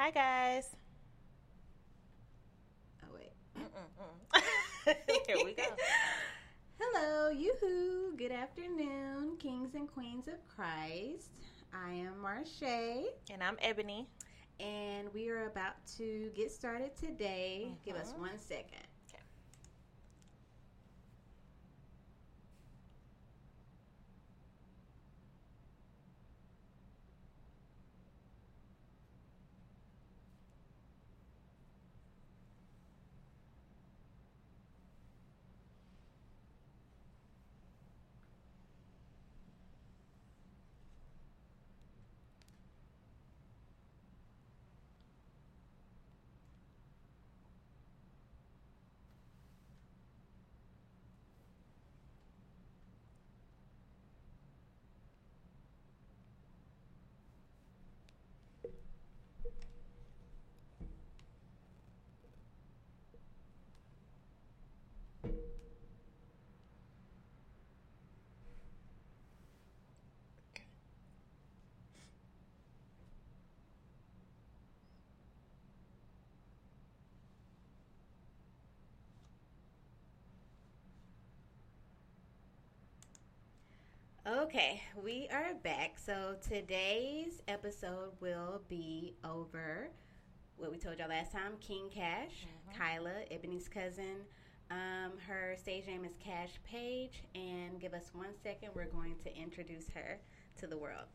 Hi, guys. Oh wait. Here we go. Hello, yoo-hoo. Good afternoon, kings and queens of Christ. I am Marche, And I'm Ebony. and we are about to get started today. Give us Mhm. one second. Okay. We are back. So today's episode will be over what we told y'all last time King Kaash, Kyla, Ebony's cousin. Um, her stage name is Kaash Paige, and give us one second. We're going to introduce her to the world.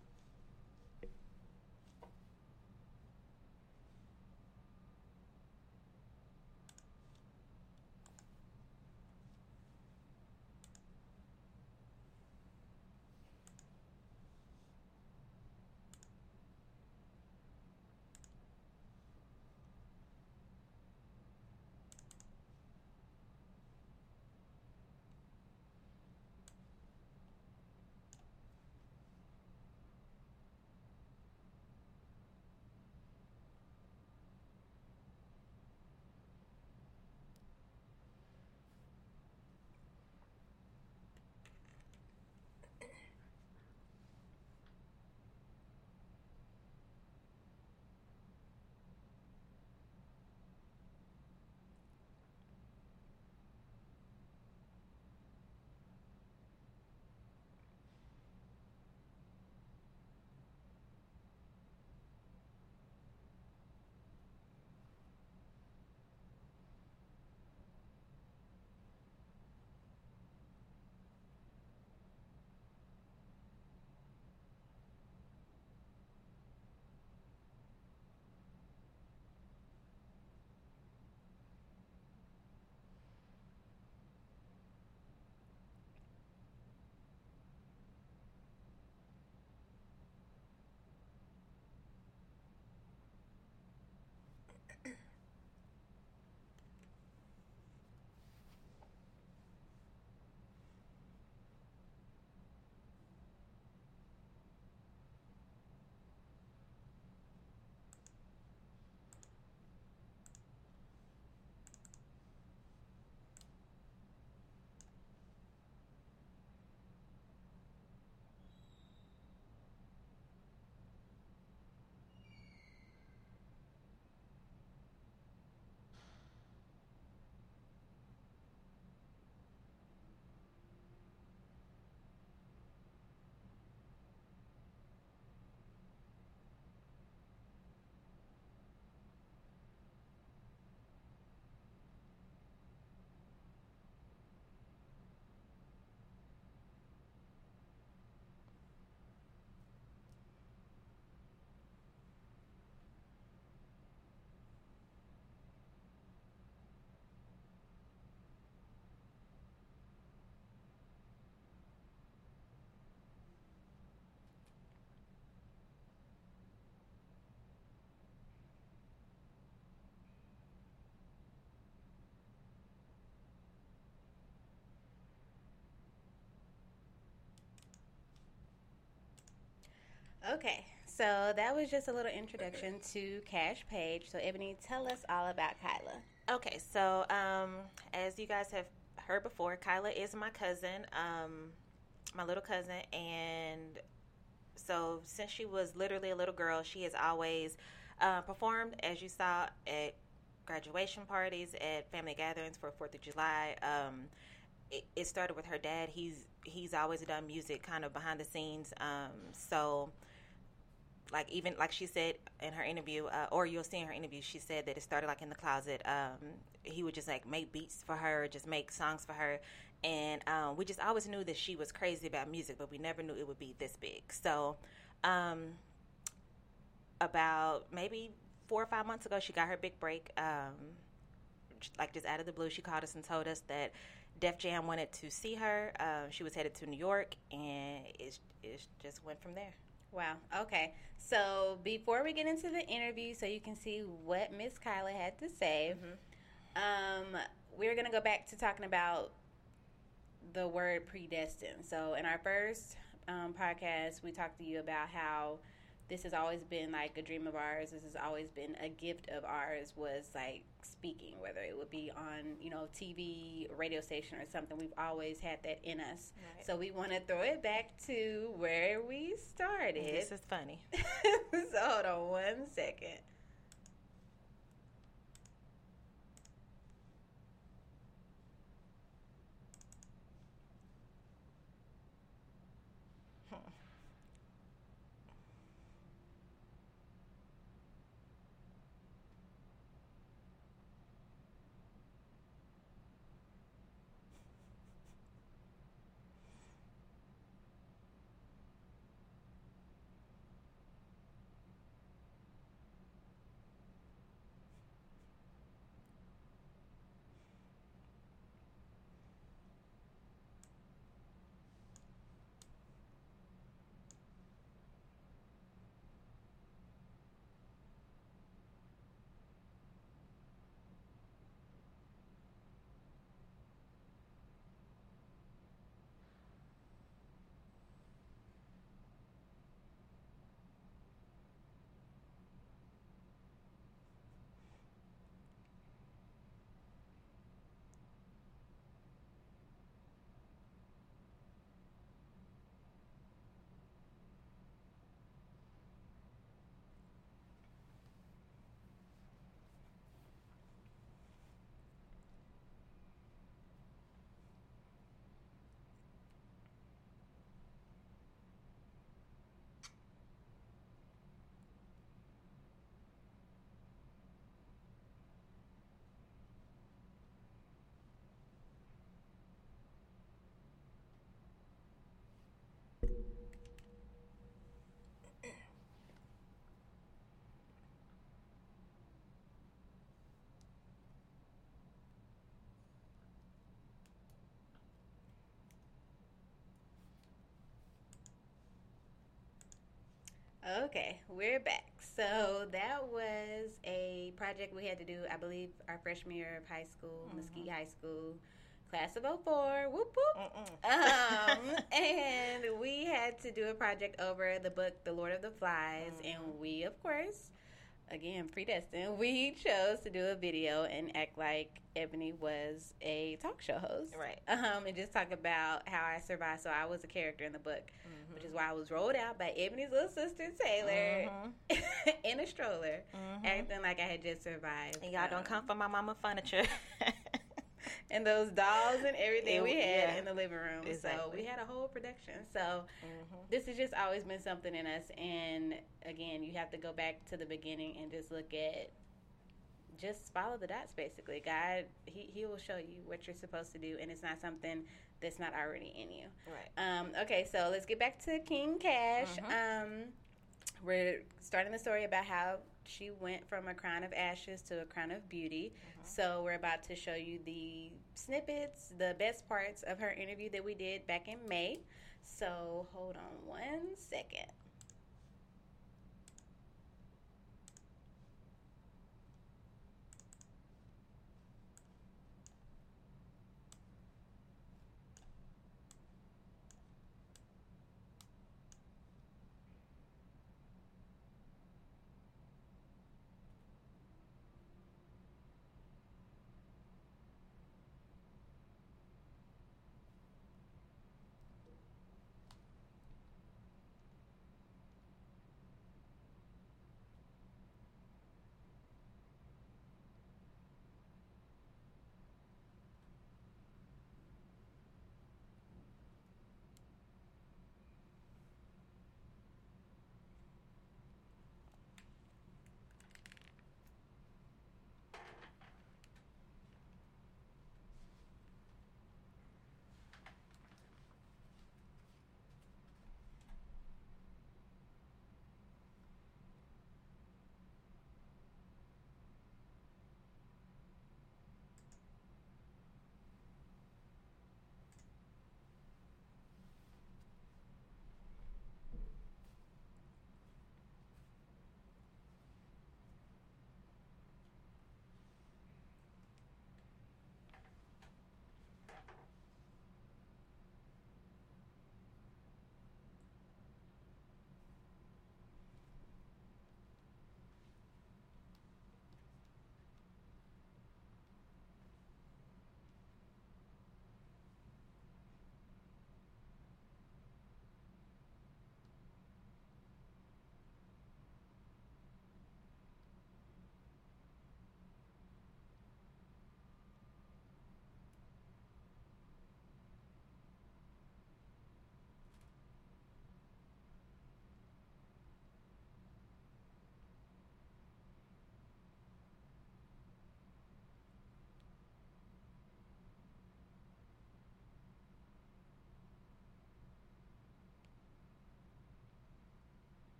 Okay, so that was just a little introduction to Kaash Paige. So, Ebony, tell us all about Kyla. Okay, so um, as you guys have heard before, Kyla is my cousin, um, my little cousin, and so since she was literally a little girl, she has always uh, performed, as you saw, at graduation parties, at family gatherings for Fourth of July. Um, it, it, started with her dad. He's he's always done music, kind of behind the scenes. Um, so, like even like she said in her interview, uh, or you'll see in her interview, she said that it started like in the closet. Um, he would just like make beats for her, just make songs for her, and um, we just always knew that she was crazy about music, but we never knew it would be this big. So, um, about maybe four or five months ago, she got her big break. Um, like just out of the blue, she called us and told us that Def Jam wanted to see her. Uh, she was headed to New York, and it, it just went from there. Wow. Okay. So before we get into the interview, so you can see what Miss Kyla had to say, mm-hmm. um, we're gonna go back to talking about the word predestined. So in our first um, podcast, we talked to you about how this has always been like a dream of ours. This has always been a gift of ours. Was like speaking, whether it would be on you know TV, radio station, or something. We've always had that in us. Right. So we want to throw it back to where we started. This is funny. so hold on one second. Okay, we're back. So that was a project we had to do, I believe, our freshman year of high school, mm-hmm. Mesquite High School, class of 04, whoop whoop. Um, and we had to do a project over the book, The Lord of the Flies, mm-hmm. and we, of course, again, predestined, we chose to do a video and act like Ebony was a talk show host. Right. Um, and just talk about how I survived. So I was a character in the book, mm-hmm. which is why I was rolled out by Ebony's little sister, Taylor, mm-hmm. in a stroller, mm-hmm. acting like I had just survived. And y'all um, don't come for my mama furniture. and those dolls and everything it, we had yeah. in the living room. Exactly. So we had a whole production. So mm-hmm. this has just always been something in us. And again, you have to go back to the beginning and just look at just follow the dots basically god he, he will show you what you're supposed to do and it's not something that's not already in you right um, okay so let's get back to king Kaash mm-hmm. um, we're starting the story about how she went from a crown of ashes to a crown of beauty. Mm-hmm. So we're about to show you the snippets, the best parts of her interview that we did back in May. So hold on one second.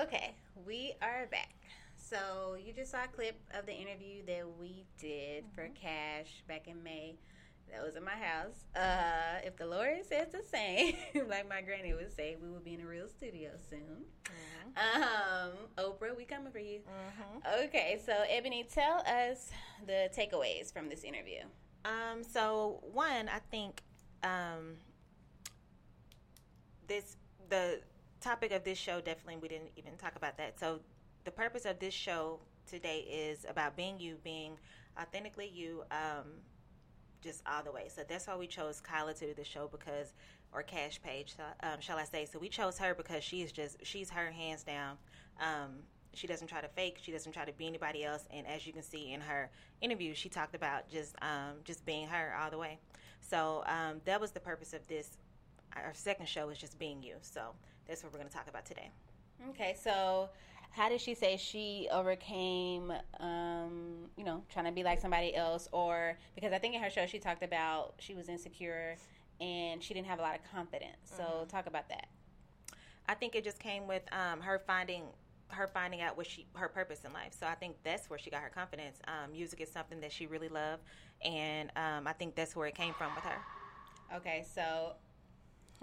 Okay, we are back. So you just saw a clip of the interview that we did mm-hmm. for Kaash back in May. That was in my house. Uh, if the Lord says the same, like my granny would say, we will be in a real studio soon. Mm-hmm. Um, Oprah, we coming for you. Mm-hmm. Okay, so Ebony, tell us the takeaways from this interview. Um, so one, I think um, this the topic of this show definitely we didn't even talk about that. So the purpose of this show today is about being you, being authentically you, um, just all the way. So that's why we chose Kyla to do the show because, or Kaash Paige, um, shall I say? So we chose her because she's just she's her hands down. Um, she doesn't try to fake. She doesn't try to be anybody else. And as you can see in her interview, she talked about just um, just being her all the way. So um, that was the purpose of this. Our second show is just being you. So that's what we're going to talk about today. Okay, so how did she say she overcame, um, you know, trying to be like somebody else? Or because I think in her show she talked about she was insecure and she didn't have a lot of confidence. So mm-hmm. talk about that. I think it just came with um, her finding her finding out what she her purpose in life. So I think that's where she got her confidence. Um, music is something that she really loved, and um, I think that's where it came from with her. Okay, so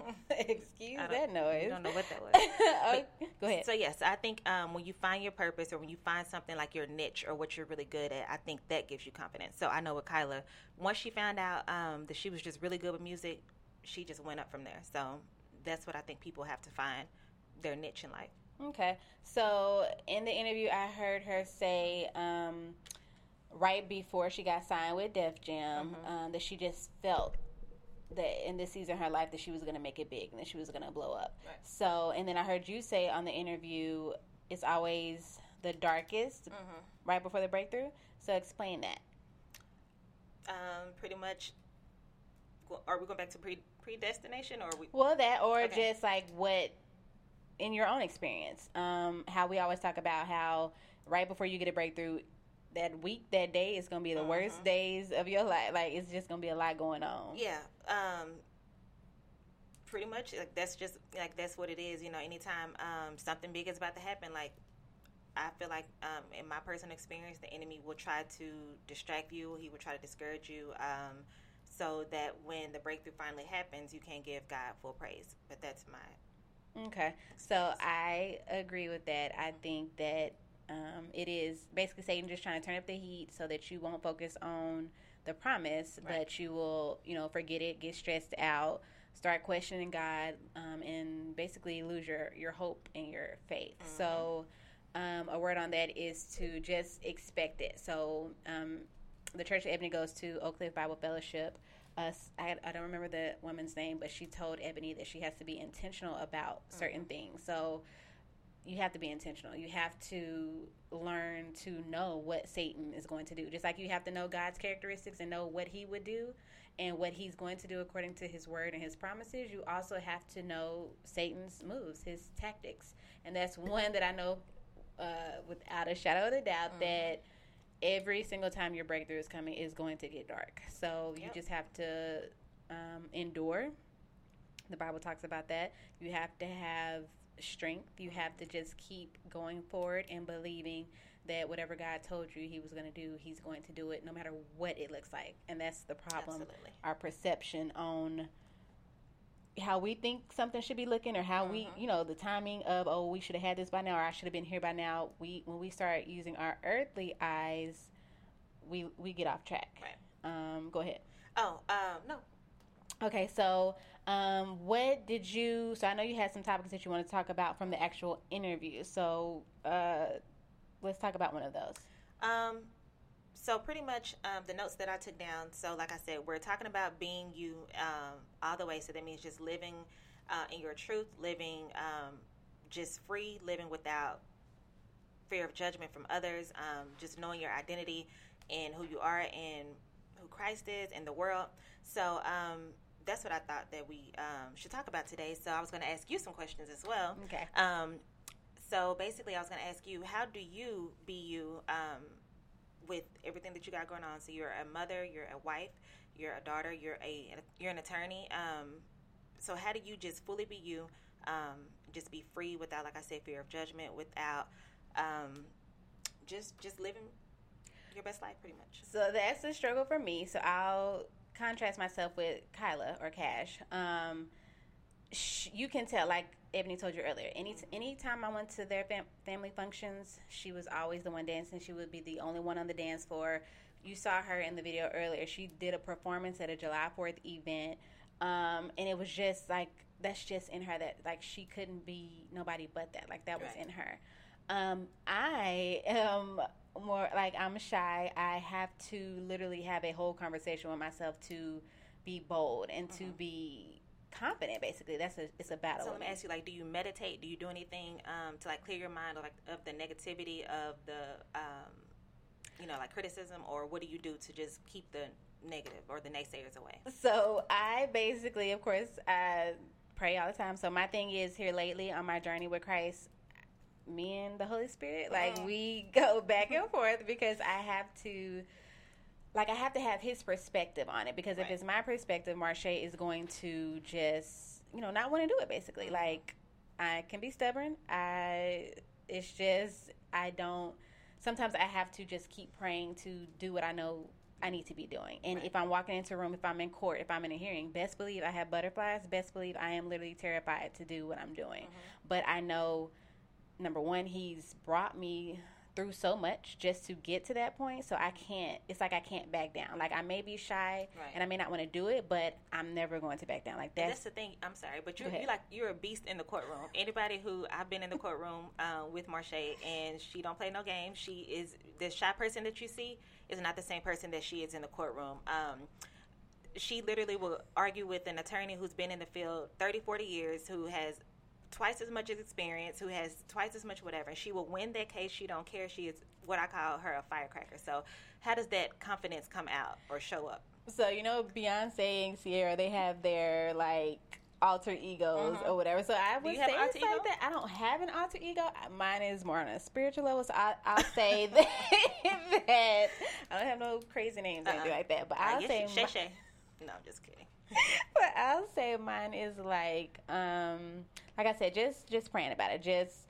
Excuse that noise. I don't know what that was. okay, go ahead. So yes, I think um, when you find your purpose or when you find something like your niche or what you're really good at, I think that gives you confidence. So I know with Kyla, once she found out um, that she was just really good with music, she just went up from there. So that's what I think people have to find their niche in life. Okay. So in the interview, I heard her say. Um, right before she got signed with Def Jam, mm-hmm. um, that she just felt that in this season of her life that she was going to make it big and that she was going to blow up. Right. So, and then I heard you say on the interview, it's always the darkest mm-hmm. right before the breakthrough. So, explain that. Um, pretty much. Are we going back to pre predestination, or we? Well, that, or okay. just like what in your own experience, um, how we always talk about how right before you get a breakthrough, that week, that day is gonna be the worst mm-hmm. days of your life. Like it's just gonna be a lot going on. Yeah. Um, pretty much like that's just like that's what it is. You know, anytime um, something big is about to happen, like I feel like um, in my personal experience, the enemy will try to distract you. He will try to discourage you. Um, so that when the breakthrough finally happens, you can give God full praise. But that's my okay. So I agree with that. I think that um, it is basically Satan just trying to turn up the heat so that you won't focus on the promise, right. but you will, you know, forget it, get stressed out, start questioning God, um, and basically lose your your hope and your faith. Mm-hmm. So, um, a word on that is to just expect it. So, um, the church that Ebony goes to, Oak Cliff Bible Fellowship. Uh, I, I, don't remember the woman's name, but she told Ebony that she has to be intentional about certain mm-hmm. things. So, you have to be intentional. You have to learn to know what Satan is going to do. Just like you have to know God's characteristics and know what he would do and what he's going to do according to his word and his promises, you also have to know Satan's moves, his tactics. And that's one that I know uh, without a shadow of a doubt mm-hmm. that every single time your breakthrough is coming is going to get dark. So you just have to um, endure. The Bible talks about that. You have to have strength. You have to just keep going forward and believing that whatever God told you He was going to do, He's going to do it no matter what it looks like. And that's the problem. Absolutely. Our perception on how we think something should be looking or how mm-hmm. we you know the timing of oh we should have had this by now or i should have been here by now we when we start using our earthly eyes we we get off track right um go ahead oh um no okay so um, what did you? So I know you had some topics that you want to talk about from the actual interview. So uh, let's talk about one of those. Um, so pretty much um, the notes that I took down. So like I said, we're talking about being you um, all the way. So that means just living uh, in your truth, living um, just free, living without fear of judgment from others, um, just knowing your identity and who you are and who Christ is in the world. So um, that's what I thought that we um, should talk about today. So I was going to ask you some questions as well. Okay. Um, so basically, I was going to ask you, how do you be you um, with everything that you got going on? So you're a mother, you're a wife, you're a daughter, you're a you're an attorney. Um, so how do you just fully be you um, just be free without, like I said, fear of judgment, without um, just just living your best life, pretty much. So that's the struggle for me. So I'll contrast myself with Kyla or Kaash. Um, sh- you can tell, like Ebony told you earlier. Any anytime I went to their fam- family functions, she was always the one dancing. She would be the only one on the dance floor. You saw her in the video earlier. She did a performance at a July Fourth event, um, and it was just like that's just in her. That like she couldn't be nobody but that. Like that was in her. Um, I am more like I'm shy. I have to literally have a whole conversation with myself to be bold and to be confident. Basically, that's a it's a battle. So let me ask you, like, do you meditate? Do you do anything um, to like clear your mind of like of the negativity of the, um, you know, like criticism, or what do you do to just keep the negative or the naysayers away? So I basically, of course, I pray all the time. So my thing is here lately on my journey with Christ, me and the Holy Spirit, like Mhm. we go back and forth because I have to. Like I have to have his perspective on it because if it's my perspective, Marche is going to just you know not want to do it. Basically, Mhm. like I can be stubborn. I it's just I don't. Sometimes I have to just keep praying to do what I know I need to be doing. And Right. if I'm walking into a room, if I'm in court, if I'm in a hearing, best believe I have butterflies. Best believe I am literally terrified to do what I'm doing. But I know, number one, he's brought me through so much just to get to that point. So I can't. It's like I can't back down. Like I may be shy Right. and I may not want to do it, but I'm never going to back down. Like that's that's the thing. I'm sorry, but you're, you're like you're a beast in the courtroom. Anybody who I've been in the courtroom uh, with Marche, and she don't play no games. She is the shy person that you see is not the same person that she is in the courtroom. Um, she literally will argue with an attorney who's been in the field 30, 40 years, who has twice as much as experience, who has twice as much whatever. She will win that case. She don't care. She is what I call her a firecracker. So, how does that confidence come out or show up? So you know, Beyonce and Ciara, they have their like alter egos Mhm. or whatever. So I would say it's like that. I don't have an alter ego. Mine is more on a spiritual level. So I, I'll say that, that I don't have no crazy names or anything Uh-uh. like that. But Uh, I'll yes, say Shay Shay. No, I'm just kidding. but I'll say mine is like, um, like I said, just just praying about it, just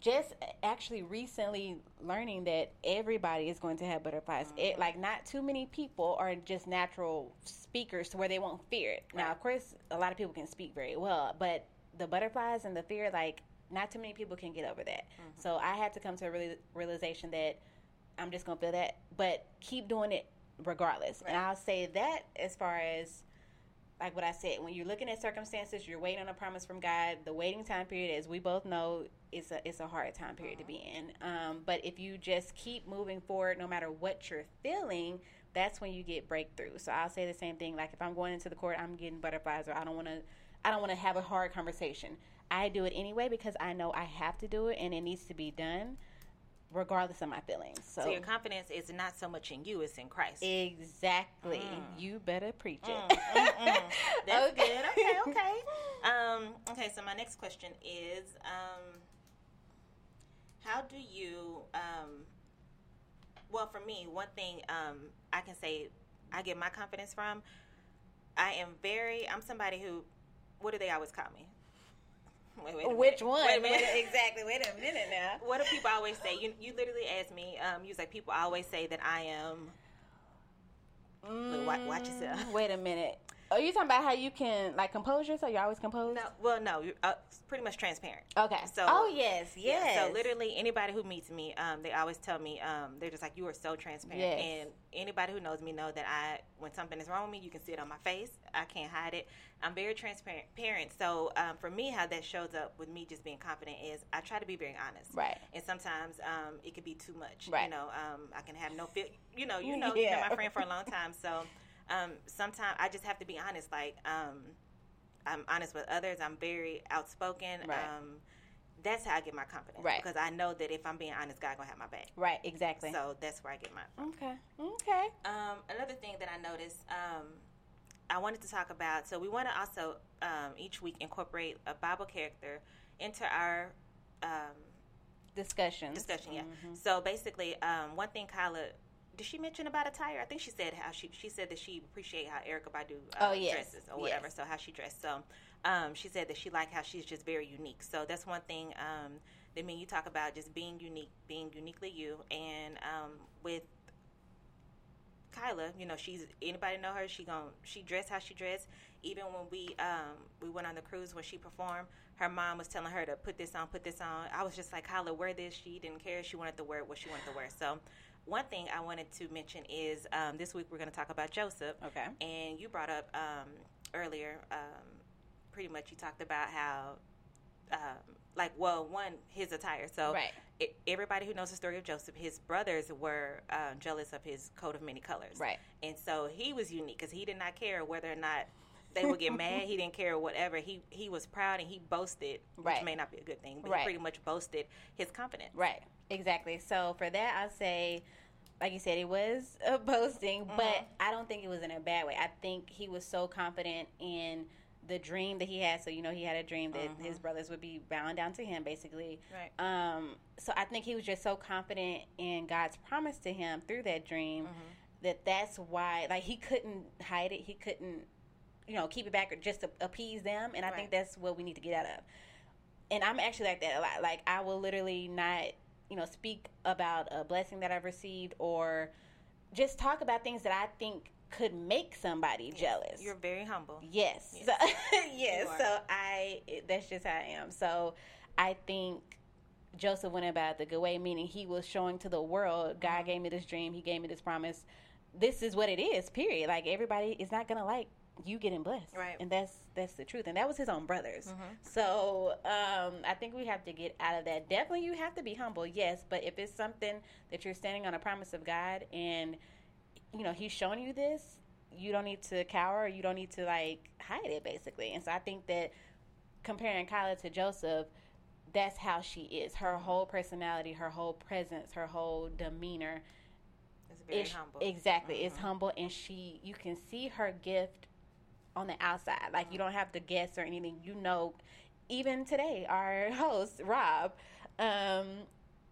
just actually recently learning that everybody is going to have butterflies. It like not too many people are just natural speakers to where they won't fear it. Now, of course, a lot of people can speak very well, but the butterflies and the fear, like not too many people can get over that. So I had to come to a real, realization that I'm just gonna feel that, but keep doing it regardless. And I'll say that as far as like what I said, when you're looking at circumstances, you're waiting on a promise from God. The waiting time period, as we both know, is a it's a hard time period to be in. Um, but if you just keep moving forward, no matter what you're feeling, that's when you get breakthrough. So I'll say the same thing. Like if I'm going into the court, I'm getting butterflies, or I don't want to, I don't want to have a hard conversation. I do it anyway because I know I have to do it and it needs to be done, regardless of my feelings. So, So your confidence is not so much in you; it's in Christ. exactly, Mm. you better preach it. Mm, mm, mm. That's Okay. good. Okay, okay. Um, okay, so my next question is, um, how do you? Um, well, for me, one thing um, I can say I get my confidence from. I am very. I'm somebody who. What do they always call me? Wait, wait Which one? Wait a minute. Wait, exactly. Wait a minute now. What do people always say? You you literally asked me. Um, you was like people always say that I am. Look, watch- watch yourself. Mm, Wait a minute. Are you talking about how you can like compose yourself? You're always composed. No, well, no, you're uh, pretty much transparent. Okay. So- oh yes, yes. Yeah, so literally, anybody who meets me, um, they always tell me, um, they're just like, you are so transparent. Yes. And anybody who knows me know that I, when something is wrong with me, you can see it on my face. I can't hide it. I'm very transparent. Parent. So um, for me, how that shows up with me just being confident is I try to be very honest. Right. And sometimes um, it could be too much. Right. You know, um, I can have no feel. You know, you know, you've been my friend for a long time. So um, sometimes I just have to be honest. Like um, I'm honest with others. I'm very outspoken. Right. Um, that's how I get my confidence. Right. Because I know that if I'm being honest, God gonna have my back. Right. Exactly. So that's where I get my. okay. Okay. Um, another thing that I noticed, um, I wanted to talk about. So we want to also um, each week incorporate a Bible character into our um, Discussions. discussion. Yeah. Mhm. So basically, um, one thing Kyla. Did she mention about attire? I think she said how she she said that she appreciate how Erykah Badu uh, Oh, yes. dresses or whatever. Yes. So how she dressed. So um, she said that she liked how she's just very unique. So that's one thing um, that mean you talk about just being unique, being uniquely you, and um, with Kyla, you know, she's anybody know her? She gon' she dressed how she dressed. Even when we um we went on the cruise when she performed, her mom was telling her to put this on, put this on. I was just like, Kyla, wear this. She didn't care. She wanted to wear what she wanted to wear. So, one thing I wanted to mention is um, this week we're going to talk about Joseph. Okay. And you brought up um, earlier, um, pretty much you talked about how, um, like, well, one his attire. So Right. it, everybody who knows the story of Joseph, his brothers were um, jealous of his coat of many colors. Right. And so he was unique because he did not care whether or not they would get mad. He didn't care whatever. He he was proud and he boasted, which Right. may not be a good thing, but Right. he pretty much boasted his confidence. Right. Exactly. So for that, I'll say, like you said, it was a boasting, Mm-hmm. but I don't think it was in a bad way. I think he was so confident in the dream that he had. So you know, he had a dream that his brothers would be bowing down to him, basically. Right. Um. So I think he was just so confident in God's promise to him through that dream that that's why, like, he couldn't hide it. He couldn't, you know, keep it back or just to appease them. And I think that's what we need to get out of and I'm actually like that a lot. Like I will literally not, you know, speak about a blessing that I've received or just talk about things that I think could make somebody jealous. You're very humble. yes. Yes. So, yes. So I that's just how I am. So I think Joseph went about it the good way, meaning he was showing to the world, God Mm-hmm. gave me this dream, he gave me this promise. This is what it is, period. Like everybody is not gonna like you getting blessed. Right. And that's that's the truth. And that was his own brothers. Mm-hmm. So um I think we have to get out of that. Definitely you have to be humble, yes, but if it's something that you're standing on a promise of God and you know, he's showing you this, you don't need to cower, you don't need to like hide it basically. And so I think that comparing Kyla to Joseph, that's how she is. Her mm-hmm. whole personality, her whole presence, her whole demeanor It's very is humble. exactly it's mm-hmm. humble and she you can see her gift on the outside like you don't have to guess or anything you know even today our host rob um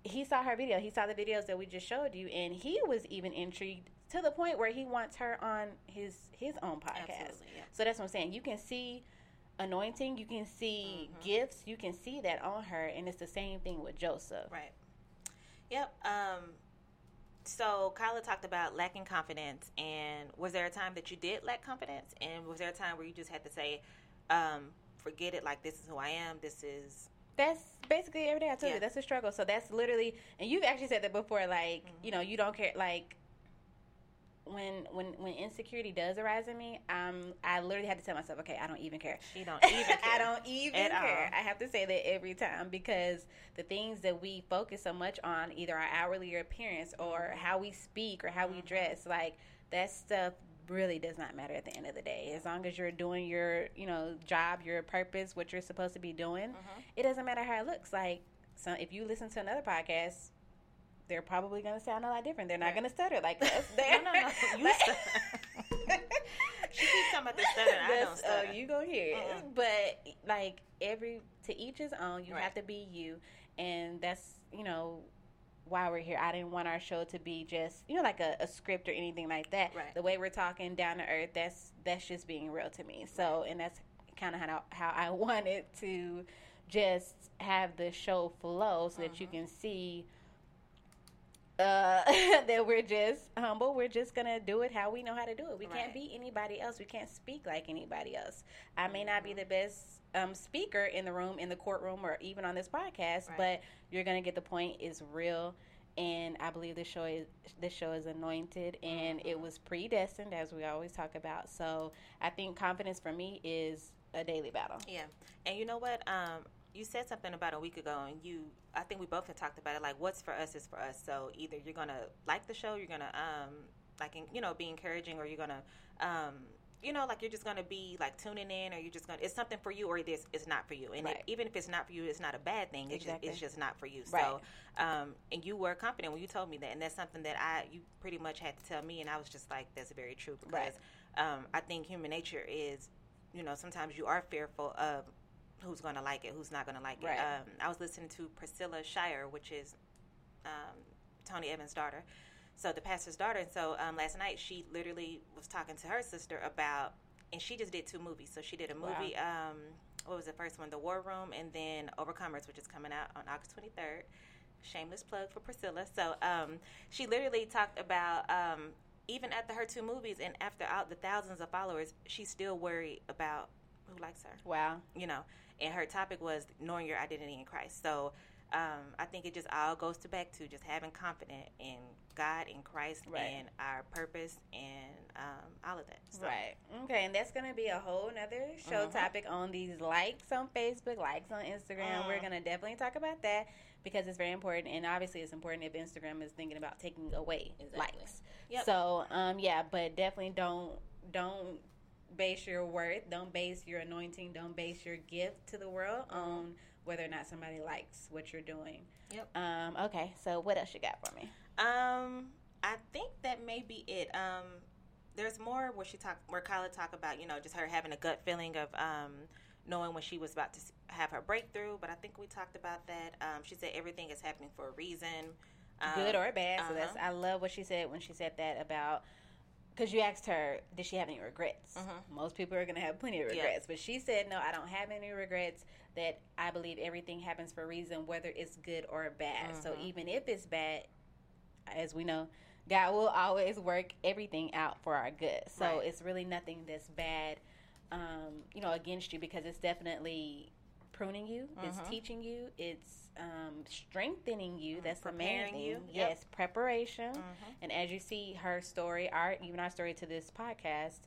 he saw her video he saw the videos that we just showed you and he was even intrigued to the point where he wants her on his his own podcast yeah. so that's what i'm saying you can see anointing you can see Mm-hmm. gifts you can see that on her and it's the same thing with joseph Right. Yep. Um, so Kyla talked about lacking confidence, and was there a time that you did lack confidence, and was there a time where you just had to say, um, "Forget it. Like this is who I am. This is that's basically every day I tell Yeah. you that's a struggle. So that's literally, and you've actually said that before. Like Mm-hmm. you know, you don't care. Like when when when insecurity does arise in me, um, I literally had to tell myself, okay, I don't even care. she don't even care. I don't even care. all. I have to say that every time because the things that we focus so much on, either our hourly appearance or Mm-hmm. how we speak or how we dress, like that stuff really does not matter at the end of the day. As long as you're doing your, you know, job, your purpose, what you're supposed to be doing, Mm-hmm. it doesn't matter how it looks. Like so if you listen to another podcast, they're probably going to sound a lot different. They're not going to stutter like us. no, They're- no, no. You like- stutter. she keeps talking about the stutter. I don't stutter. Oh, you gonna hear it. Mm-mm. But like every to each his own. You Right. have to be you, and that's you know why we're here. I didn't want our show to be just you know like a, a script or anything like that. Right. The way we're talking down to earth. That's that's just being real to me. So and that's kind of how how I wanted to just have the show flow so that you Mm-hmm. can see uh, that we're just humble. We're just gonna do it how we know how to do it. We can't Right. be anybody else. We can't speak like anybody else. I may not be the best um, speaker in the room, in the courtroom, or even on this podcast, Right. but you're gonna get the point. It's real, and I believe this show is this show is anointed, and it Mm-hmm. was predestined, as we always talk about. So I think confidence for me is a daily battle. Yeah, and you know what? Um, you said something about a week ago, and you, I think we both had talked about it. Like, what's for us is for us. So either you're gonna like the show, you're gonna um, like, you know, be encouraging, or you're gonna, um, you know, like you're just gonna be like tuning in, or you're just gonna, it's something for you, or this is not for you. And Right. it, even if it's not for you, it's not a bad thing. It's Exactly. just, it's just not for you. Right. So, um, and you were confident when you told me that, and that's something that I, you pretty much had to tell me, and I was just like, that's very true because Right. um, I think human nature is you know, sometimes you are fearful of who's going to like it, who's not going to like Right. it. Um, I was listening to Priscilla Shirer, which is um, Tony Evans' daughter. So the pastor's daughter. And so um, last night she literally was talking to her sister about and she just did two movies. So she did a movie. Wow. Um, what was the first one? The War Room, and then Overcomers, which is coming out on August 23rd. Shameless plug for Priscilla. So um, she literally talked about um, even after her two movies and after out the thousands of followers, she's still worried about who likes her. Wow. You know, and her topic was knowing your identity in Christ. So um, I think it just all goes to back to just having confidence in God and Christ right. and our purpose and um, all of that. So. Right. Okay, and that's going to be a whole nother show mm-hmm. topic on these likes on Facebook, likes on Instagram. Mm. We're going to definitely talk about that because it's very important, and obviously it's important if Instagram is thinking about taking away exactly. likes. Yep. So, um, yeah, but definitely don't don't base your worth, don't base your anointing, don't base your gift to the world mm-hmm. on whether or not somebody likes what you're doing. Yep. Um, okay, so what else you got for me? Um, I think that may be it. Um, there's more where she talk, where Kyla talk about, you know, just her having a gut feeling of um, knowing when she was about to have her breakthrough. But I think we talked about that. Um, she said everything is happening for a reason, um, good or bad. Uh-huh. So that's uh-huh. I love what she said when she said that about because you asked her, did she have any regrets? Mm-hmm. Most people are going to have plenty of regrets, but she said, no, I don't have any regrets. That I believe everything happens for a reason, whether it's good or bad. Mm-hmm. So even if it's bad, as we know, God will always work everything out for our good. So right. it's really nothing that's bad, um, you know, against you because it's definitely pruning you. Mm-hmm. It's teaching you. It's um, strengthening you. Mm-hmm. That's Preparing the main thing. You. Yes, preparation. Mm-hmm. And as you see her story, our even our story to this podcast,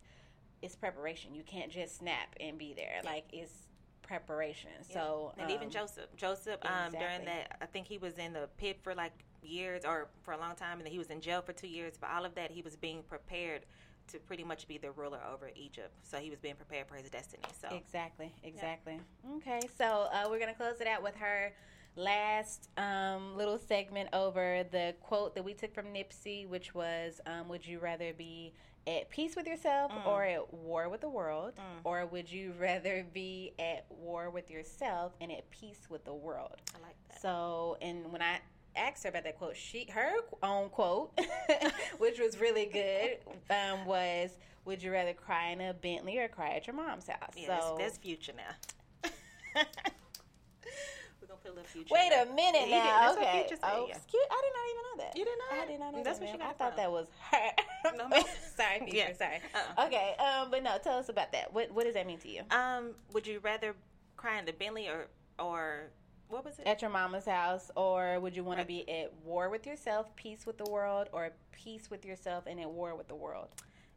it's preparation. You can't just snap and be there. Yep. Like it's preparation. Yep. So and um, even Joseph, Joseph, exactly. um, during that, I think he was in the pit for like years or for a long time, and then he was in jail for two years. But all of that, he was being prepared to pretty much be the ruler over Egypt. So he was being prepared for his destiny. So exactly, exactly. Yeah. Okay, so uh, we're gonna close it out with her last um, little segment over the quote that we took from Nipsey, which was, um, "Would you rather be at peace with yourself mm. or at war with the world, mm. or would you rather be at war with yourself and at peace with the world?" I like that. So, and when I asked her about that quote, she her own quote, which was really good, um, was, "Would you rather cry in a Bentley or cry at your mom's house?" Yeah, so that's, that's future now. little future. Wait a minute yeah, now. okay. oh, yeah. excuse, I did not even know that. You did not. I did not know That's that. what you got I thought that was her. no, sorry, Peter. Yeah. Sorry. Uh-uh. Okay. Um, but no, tell us about that. What What does that mean to you? Um, would you rather cry in the Bentley or or what was it? At your mama's house, or would you want right. to be at war with yourself, peace with the world, or peace with yourself and at war with the world?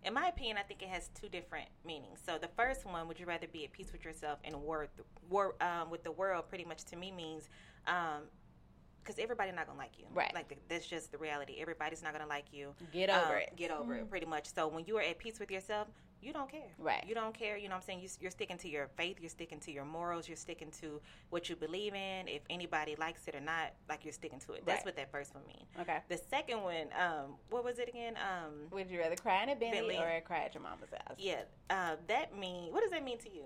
In my opinion, I think it has two different meanings. So the first one, would you rather be at peace with yourself and war, war um, with the world? Pretty much to me means because um, everybody's not gonna like you. Right. Like the, that's just the reality. Everybody's not gonna like you. Get over um, it. Get over mm-hmm. it. Pretty much. So when you are at peace with yourself, you don't care. Right. You don't care. You know what I'm saying? You, you're sticking to your faith. You're sticking to your morals. You're sticking to what you believe in. If anybody likes it or not, like you're sticking to it. That's right. what that first one means. Okay. The second one, um, what was it again? Um, Would you rather cry in a Bentley, Bentley. or cry at your mama's house? Yeah. Uh, that mean. What does that mean to you?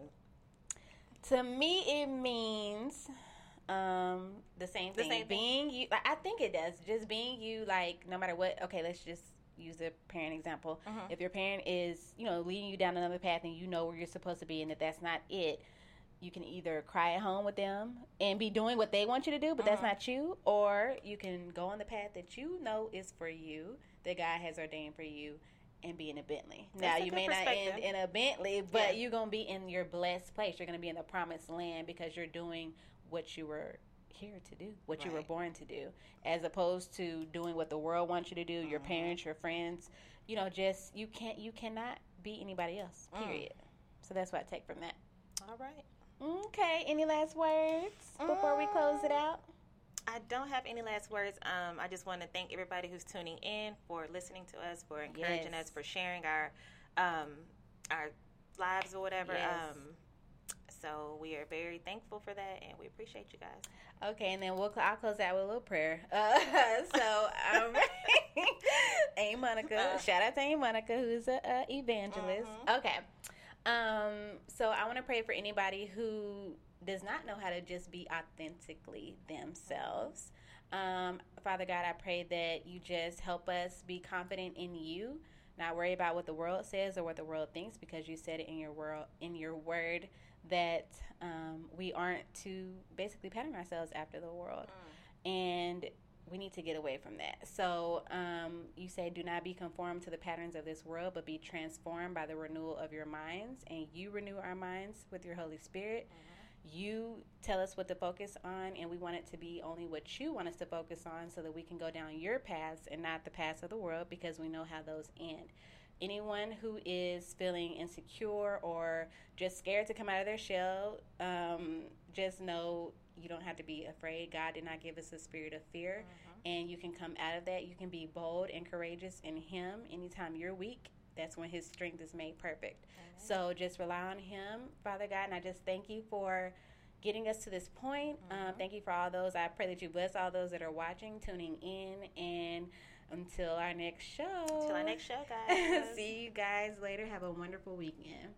To me, it means um, the same thing. The same being you, I think it does. Just being you, like no matter what. Okay, let's just use the parent example. Mm-hmm. If your parent is, you know, leading you down another path and you know where you're supposed to be, and that that's not it, you can either cry at home with them and be doing what they want you to do, but mm-hmm. that's not you, or you can go on the path that you know is for you, that God has ordained for you, and be in a Bentley. That's now you may not end in a Bentley, but yeah. you're gonna be in your blessed place. You're gonna be in the promised land because you're doing what you were here to do, what right. you were born to do, as opposed to doing what the world wants you to do, your mm-hmm. parents, your friends. You know, just you can't you cannot be anybody else. Mm. Period. Mm. So that's what I take from that. All right. Okay. Any last words before we close it out? I don't have any last words. Um, I just want to thank everybody who's tuning in for listening to us, for encouraging yes. us, for sharing our um, our lives or whatever. Yes. Um, so we are very thankful for that, and we appreciate you guys. Okay, and then we'll I'll close out with a little prayer. Uh, so, um, Aunt Monica, uh, shout out to Aunt Monica, who's a, a evangelist. Mm-hmm. Okay, um, so I want to pray for anybody who does not know how to just be authentically themselves. Um, Father God, I pray that you just help us be confident in you not worry about what the world says or what the world thinks because you said it in your world in your word that um, we aren't to basically pattern ourselves after the world. Mm. and we need to get away from that. So um, you say do not be conformed to the patterns of this world but be transformed by the renewal of your minds. And you renew our minds with your holy spirit. Mm-hmm. You tell us what to focus on, and we want it to be only what you want us to focus on so that we can go down your paths and not the paths of the world because we know how those end. Anyone who is feeling insecure or just scared to come out of their shell, um, just know you don't have to be afraid. God did not give us a spirit of fear, mm-hmm. and you can come out of that. You can be bold and courageous in Him anytime you're weak that's when his strength is made perfect. So just rely on him, Father God. And I just thank you for getting us to this point. Um, mm-hmm. Um, thank you for all those. I pray that you bless all those that are watching, tuning in, and until our next show. Until our next show, guys. See you guys later. Have a wonderful weekend.